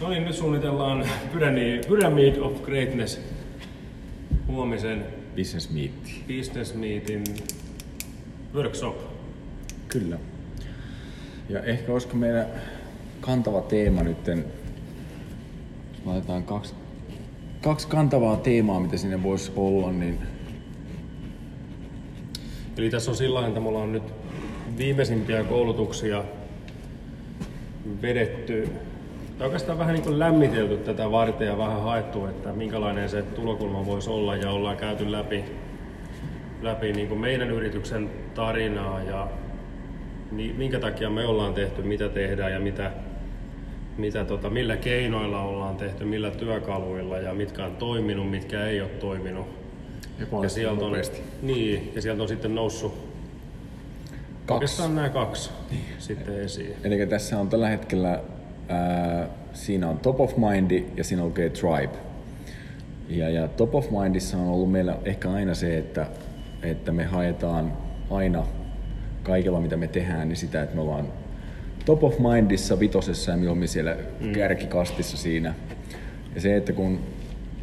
No niin, nyt suunnitellaan Pyramid, of Greatness huomisen Business Meet. Business Meetin workshop. Kyllä. Ja ehkä olisiko meidän kantava teema nytten, jos laitetaan kaksi, kaksi kantavaa teemaa, mitä sinne voisi olla, niin Eli tässä on sillä että me ollaan nyt viimeisimpiä koulutuksia vedetty, tai oikeastaan vähän niin kuin lämmitelty tätä varten ja vähän haettu, että minkälainen se tulokulma voisi olla ja ollaan käyty läpi, läpi niin kuin meidän yrityksen tarinaa ja niin, minkä takia me ollaan tehty, mitä tehdään ja mitä, mitä tota, millä keinoilla ollaan tehty, millä työkaluilla ja mitkä on toiminut, mitkä ei ole toiminut. Ja sieltä, on, niin, ja sieltä on sitten noussut kaksi. oikeastaan nämä kaksi niin. sitten esiin. Eli tässä on tällä hetkellä, ää, siinä on top of mind ja siinä on okay, tribe. Ja, ja top of mindissa on ollut meillä ehkä aina se, että, että me haetaan aina kaikella mitä me tehdään, niin sitä, että me ollaan top of mindissa, vitosessa ja mieluummin siellä mm. kärkikastissa siinä. Ja se, että kun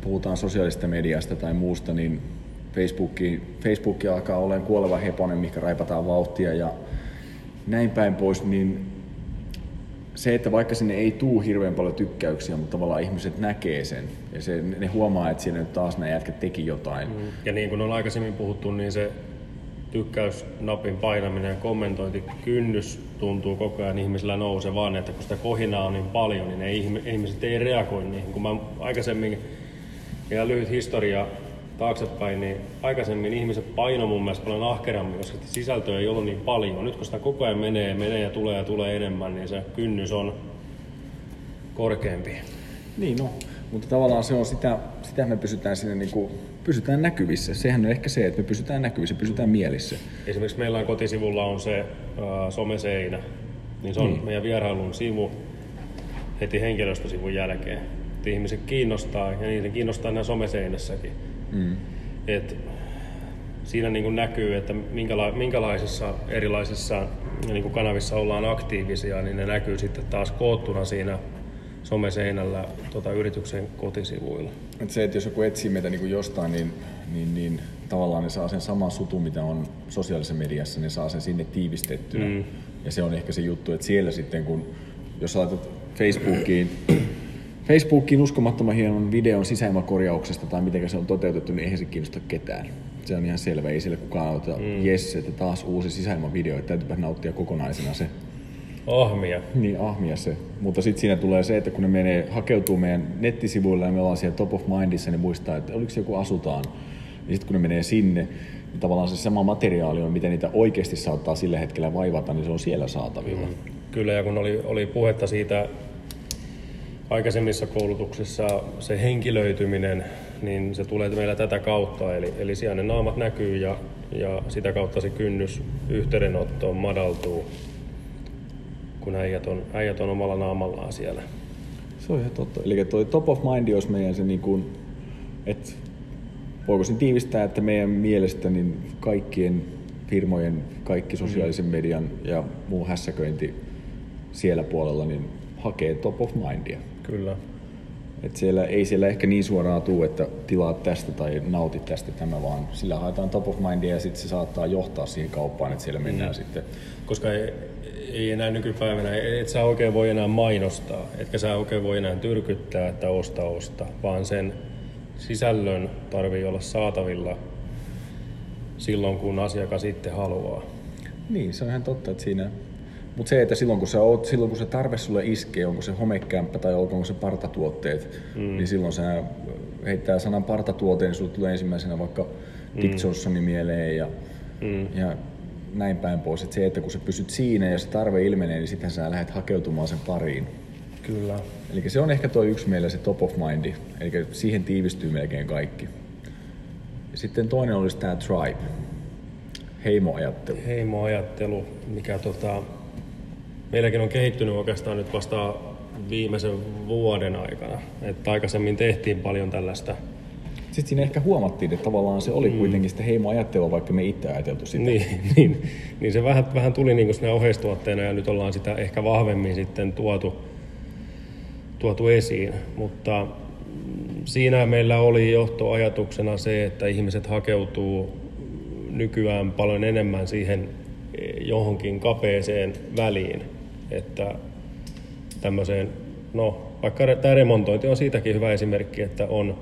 puhutaan sosiaalista mediasta tai muusta, niin Facebooki, Facebooki alkaa olla kuoleva heponen, mikä raipataan vauhtia ja näin päin pois, niin se, että vaikka sinne ei tuu hirveän paljon tykkäyksiä, mutta tavallaan ihmiset näkee sen ja se, ne huomaa, että siinä nyt taas nämä jätkät teki jotain. Mm. Ja niin kuin on aikaisemmin puhuttu, niin se tykkäysnapin painaminen ja kommentointikynnys tuntuu koko ajan ihmisillä nousevaan, että kun sitä kohinaa on niin paljon, niin ne ihmiset ei reagoi niihin. Kun mä aikaisemmin, ja lyhyt historia taaksepäin, niin aikaisemmin ihmiset paino mun mielestä paljon ahkerammin, koska sisältöä ei ollut niin paljon. Nyt kun sitä koko ajan menee, menee ja tulee ja tulee enemmän, niin se kynnys on korkeampi. Niin no, mutta tavallaan se on sitä, sitä me pysytään sinne niin kuin, pysytään näkyvissä. Sehän on ehkä se, että me pysytään näkyvissä, pysytään mielissä. Esimerkiksi meillä on kotisivulla on se äh, someseinä, niin se on niin. meidän vierailun sivu heti henkilöstösivun jälkeen. Että ihmiset kiinnostaa ja niitä kiinnostaa nämä someseinässäkin. Mm. Et siinä niin kuin näkyy, että minkäla- minkälaisissa erilaisissa niin kuin kanavissa ollaan aktiivisia, niin ne näkyy sitten taas koottuna siinä someseinällä tota, yrityksen kotisivuilla. Et se, että jos joku etsii meitä niin kuin jostain, niin, niin, niin tavallaan ne saa sen saman sutun, mitä on sosiaalisessa mediassa, ne saa sen sinne tiivistettynä. Mm. Ja se on ehkä se juttu, että siellä sitten kun, jos laitat Facebookiin Facebookin uskomattoman hienon videon sisäilmakorjauksesta tai miten se on toteutettu, niin eihän se kiinnosta ketään. Se on ihan selvä, ei sille kukaan ota, mm. jes, että taas uusi sisäilmavideo, että täytyypä nauttia kokonaisena se. Ahmia. Niin, ahmia se. Mutta sitten siinä tulee se, että kun ne menee, hakeutuu meidän nettisivuille ja me ollaan siellä top of mindissa, niin muistaa, että oliko se joku asutaan. Niin sitten kun ne menee sinne, niin tavallaan se sama materiaali on, miten niitä oikeasti saattaa sillä hetkellä vaivata, niin se on siellä saatavilla. Mm. Kyllä, ja kun oli, oli puhetta siitä aikaisemmissa koulutuksissa se henkilöityminen, niin se tulee meillä tätä kautta. Eli, eli siellä ne naamat näkyy ja, ja sitä kautta se kynnys yhteydenottoon madaltuu, kun äijät on, äijät on omalla naamallaan siellä. Se on ihan totta. Eli toi top of mind olisi meidän se niin kuin, että voiko sen tiivistää, että meidän mielestä niin kaikkien firmojen, kaikki sosiaalisen median ja muu hässäköinti siellä puolella, niin hakee top of mindia. Kyllä. Et siellä, ei siellä ehkä niin suoraan tuu, että tilaat tästä tai nautit tästä tämä, vaan sillä haetaan top of mindia ja sitten se saattaa johtaa siihen kauppaan, että siellä mennään mm. sitten. Koska ei, ei enää nykypäivänä, et sä oikein voi enää mainostaa, etkä sä oikein voi enää tyrkyttää, että osta, osta, vaan sen sisällön tarvii olla saatavilla silloin, kun asiakas sitten haluaa. Niin, se on ihan totta, että siinä mutta se, että silloin kun, sä oot, silloin kun se tarve sulle iskee, onko se homekämppä tai onko se partatuotteet, mm. niin silloin sä heittää sanan partatuote, niin sulle tulee ensimmäisenä vaikka mm. Dick Johnsonin mieleen ja, mm. ja näin päin pois. Et se, että kun sä pysyt siinä ja se tarve ilmenee, niin sitten sä lähdet hakeutumaan sen pariin. Kyllä. Eli se on ehkä tuo yksi meillä se top of mind, eli siihen tiivistyy melkein kaikki. Ja sitten toinen olisi tämä tribe, heimoajattelu. Heimoajattelu, mikä tota, meilläkin on kehittynyt oikeastaan nyt vasta viimeisen vuoden aikana. Että aikaisemmin tehtiin paljon tällaista sitten siinä ehkä huomattiin, että tavallaan se oli mm. kuitenkin sitä heimoajattelua, vaikka me itse ajateltu sitä. Niin, niin, niin se vähän, vähän tuli niin oheistuotteena ja nyt ollaan sitä ehkä vahvemmin sitten tuotu, tuotu esiin, mutta siinä meillä oli johtoajatuksena se, että ihmiset hakeutuu nykyään paljon enemmän siihen johonkin kapeeseen väliin, että tämmöiseen, no vaikka tämä remontointi on siitäkin hyvä esimerkki, että on,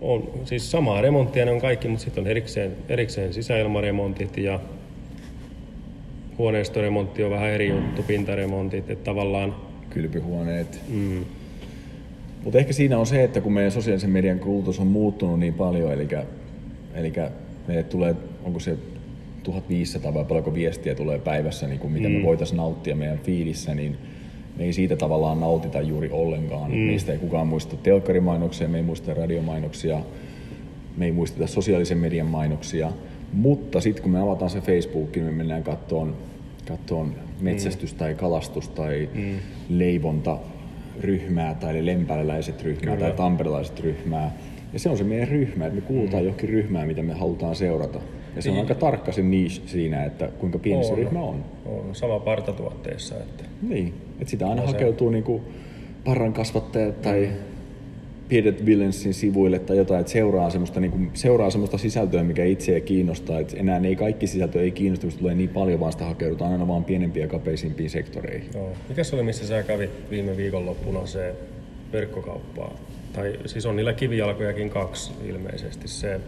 on siis samaa remonttia ne on kaikki, mutta sitten on erikseen, erikseen sisäilmaremontit ja huoneistoremontti on vähän eri juttu, pintaremontit, että tavallaan... Kylpyhuoneet. Mm. Mutta ehkä siinä on se, että kun meidän sosiaalisen median kulutus on muuttunut niin paljon, eli, eli meille tulee, onko se 1500 vai paljonko viestiä tulee päivässä, niin kuin mitä mm. me voitaisiin nauttia meidän fiilissä, niin me ei siitä tavallaan nautita juuri ollenkaan. Mm. Meistä ei kukaan muista telkkarimainoksia, me ei muista radiomainoksia, me ei muisteta sosiaalisen median mainoksia. Mutta sitten kun me avataan se Facebook, niin me mennään kattoon, kattoon metsästys tai kalastus tai mm. leivonta ryhmää tai lempäläläiset ryhmää Kyllä. tai tamperelaiset ryhmää. Ja se on se meidän ryhmä, että me kuulutaan mm. johonkin ryhmään, mitä me halutaan seurata. Ja se on niin. aika tarkka se niche siinä, että kuinka pieni on, se ryhmä on. On sama partatuotteessa. Että... Niin, että sitä aina no hakeutuu se... niin parran kasvattajat tai mm. Piedet Villensin sivuille tai jotain, että seuraa semmoista, niin kuin, seuraa semmoista sisältöä, mikä itseä kiinnostaa. Että enää ei kaikki sisältö ei kiinnosta, kun tulee niin paljon, vaan sitä hakeudutaan aina vaan pienempiä ja kapeisimpiin sektoreihin. Joo. Mikä se oli, missä sä kävit viime viikonloppuna se verkkokauppaa? Tai siis on niillä kivijalkojakin kaksi ilmeisesti. Se,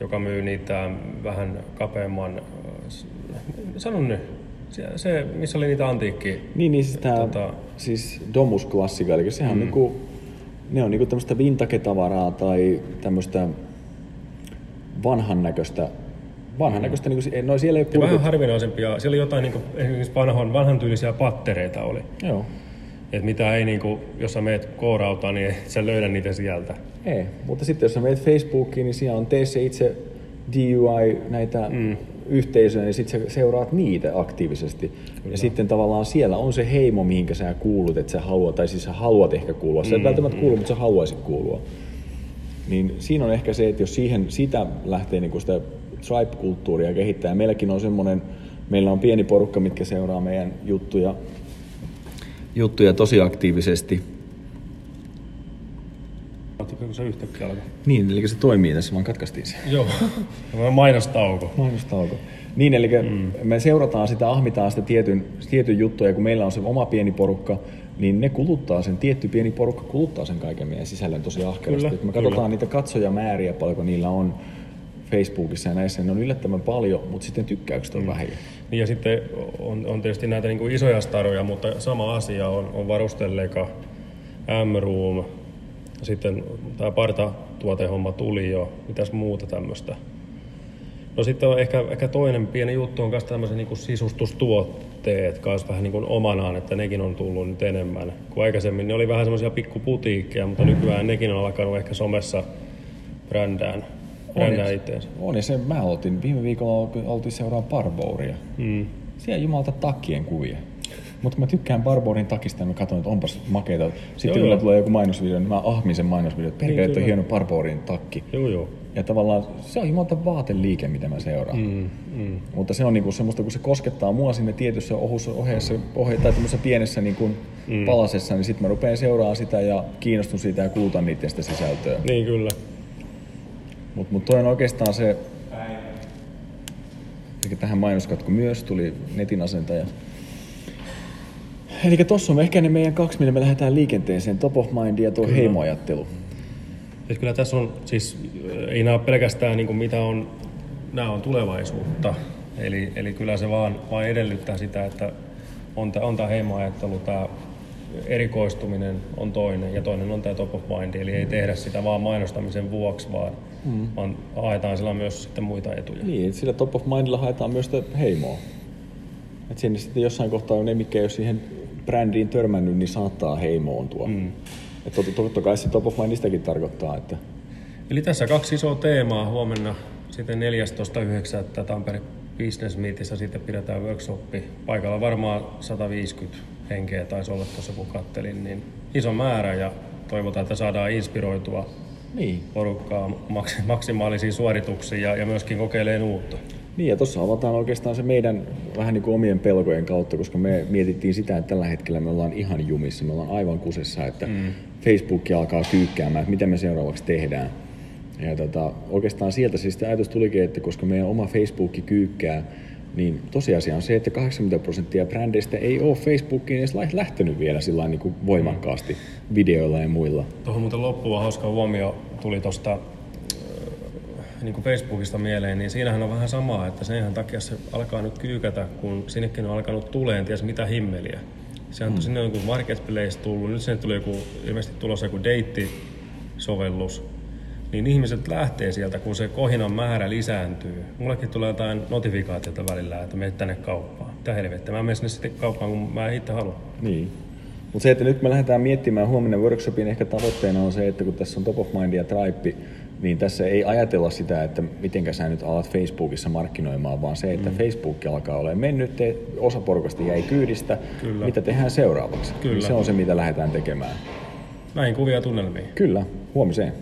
joka myy niitä vähän kapeamman, sanon nyt, se, missä oli niitä antiikki... Niin, niin siis, tää, tota... siis Domus Classica, eli sehän mm. on niinku ne on niinku tämmöistä vintage-tavaraa tai tämmöistä vanhan näköistä vanhan näköistä, niin kuin, no siellä ei purkut... vähän harvinaisempia, siellä oli jotain niin kuin, esimerkiksi vanhan, vanhan tyylisiä pattereita oli. Joo. Et mitä ei, niin kuin, jos sä meet koorauta, niin et sä löydä niitä sieltä. Ei, mutta sitten jos sä meet Facebookiin, niin siellä on tee se itse DUI, näitä mm yhteisöä, niin sitten sä seuraat niitä aktiivisesti. Kyllä. Ja sitten tavallaan siellä on se heimo, mihinkä sä kuulut, että sä haluat, tai siis sä haluat ehkä kuulua. Sä et mm, välttämättä mm. kuulu, mutta sä haluaisit kuulua. Niin siinä on ehkä se, että jos siihen, sitä lähtee niin sitä tribe-kulttuuria kehittää, ja meilläkin on semmoinen, meillä on pieni porukka, mitkä seuraa meidän juttuja, juttuja tosi aktiivisesti, kun se yhtäkkiä alkoi. Niin, eli se toimii tässä, vaan katkaistiin se. Joo, mainostauko. mainostauko. Niin, eli mm. me seurataan sitä, ahmitaan sitä tietyn, tietyn juttuja, ja kun meillä on se oma pieni porukka, niin ne kuluttaa sen, tietty pieni porukka kuluttaa sen kaiken meidän sisällön tosi ahkerasti. Kyllä, me katsotaan kyllä. niitä katsojamääriä, paljonko niillä on Facebookissa ja näissä, ne on yllättävän paljon, mutta sitten tykkäykset on mm. vähiä. Niin ja sitten on, on tietysti näitä niin kuin isoja staroja, mutta sama asia on, on varustelleka, M-Room, sitten tämä partatuotehomma tuli jo, mitäs muuta tämmöistä. No sitten on ehkä, ehkä toinen pieni juttu on myös tämmöiset niin sisustustuotteet kanssa vähän niin kuin omanaan, että nekin on tullut nyt enemmän. Kun aikaisemmin ne oli vähän semmoisia pikkuputiikkeja, mutta nykyään nekin on alkanut ehkä somessa brändään, brändään itseensä. On, ja se mä oltiin, viime viikolla oltiin seuraa Barbouria. Mm. Siellä jumalta takkien kuvia. Mutta mä tykkään Barborin takista ja mä katson, että onpas makeita. Sitten kun tulee joku mainosvideo, niin mä ahmin sen mainosvideo, että perkele, niin, on hieno Barborin takki. Joo, joo. Ja tavallaan se on jumalta vaateliike, mitä mä seuraan. Mm, mm. Mutta se on niinku semmoista, kun se koskettaa mua sinne tietyssä ohussa ohjeessa, ohje, tai tämmöisessä pienessä niinku mm. palasessa, niin sitten mä rupean seuraamaan sitä ja kiinnostun siitä ja kulutan niiden sitä sisältöä. Niin kyllä. Mutta mut toi on oikeastaan se, Eli tähän mainoskatku myös tuli netin asentaja. Eli tuossa on ehkä ne meidän kaksi, millä me lähdetään liikenteeseen, top of mind ja tuo kyllä. heimoajattelu. Et kyllä tässä on, siis ei nämä pelkästään niin kuin mitä on, nämä on tulevaisuutta. Eli, eli kyllä se vaan, vaan edellyttää sitä, että on, tämä, on tämä heimoajattelu, tämä erikoistuminen on toinen ja toinen on tämä top of mind. Eli ei tehdä sitä vaan mainostamisen vuoksi, vaan, mm. vaan haetaan sillä myös sitten muita etuja. Niin, sillä top of mindilla haetaan myös heimoa. Et sinne sitten jossain kohtaa on ne, mikä jos siihen brändiin törmännyt, niin saattaa heimoontua. Mm. Että totta kai se top of mindistäkin tarkoittaa, että... Eli tässä kaksi isoa teemaa huomenna sitten 14.9. Tampere Business Meetissä sitten pidetään workshoppi. Paikalla varmaan 150 henkeä taisi olla tuossa kun kattelin, niin iso määrä ja toivotaan, että saadaan inspiroitua niin. porukkaa maksimaalisiin suorituksiin ja, ja myöskin kokeilemaan uutta. Niin ja tuossa avataan oikeastaan se meidän vähän niin kuin omien pelkojen kautta, koska me mietittiin sitä, että tällä hetkellä me ollaan ihan jumissa, me ollaan aivan kusessa, että mm. Facebook alkaa kyykkäämään, että mitä me seuraavaksi tehdään. Ja tota, oikeastaan sieltä siis ajatus tulikin, että koska meidän oma Facebook kyykkää, niin tosiasia on se, että 80 prosenttia brändeistä ei ole Facebookiin edes lähtenyt vielä sillä niin kuin voimakkaasti videoilla ja muilla. Tuohon muuten loppuun hauska huomio tuli tuosta niin kuin Facebookista mieleen, niin siinähän on vähän samaa, että senhän takia se alkaa nyt kyykätä, kun sinnekin on alkanut tuleen, ties mitä himmeliä. Se on hmm. sinne joku marketplace tullut, nyt sinne tuli joku, ilmeisesti tulossa joku date-sovellus, niin ihmiset lähtee sieltä, kun se kohinan määrä lisääntyy. Mullekin tulee jotain notifikaatiota välillä, että menet tänne kauppaan. Mitä helvettiä, mä menen sinne sitten kauppaan, kun mä itse haluan. Niin. Mutta se, että nyt me lähdetään miettimään huomenna workshopin ehkä tavoitteena on se, että kun tässä on Top of Mind ja Tribe, niin tässä ei ajatella sitä, että miten sä nyt alat Facebookissa markkinoimaan, vaan se, että mm. Facebook alkaa olemaan mennyt, osa porukasta jäi kyydistä, Kyllä. mitä tehdään seuraavaksi. Kyllä. Niin se on se, mitä lähdetään tekemään. Näin kuvia tunnelmiin. Kyllä, huomiseen.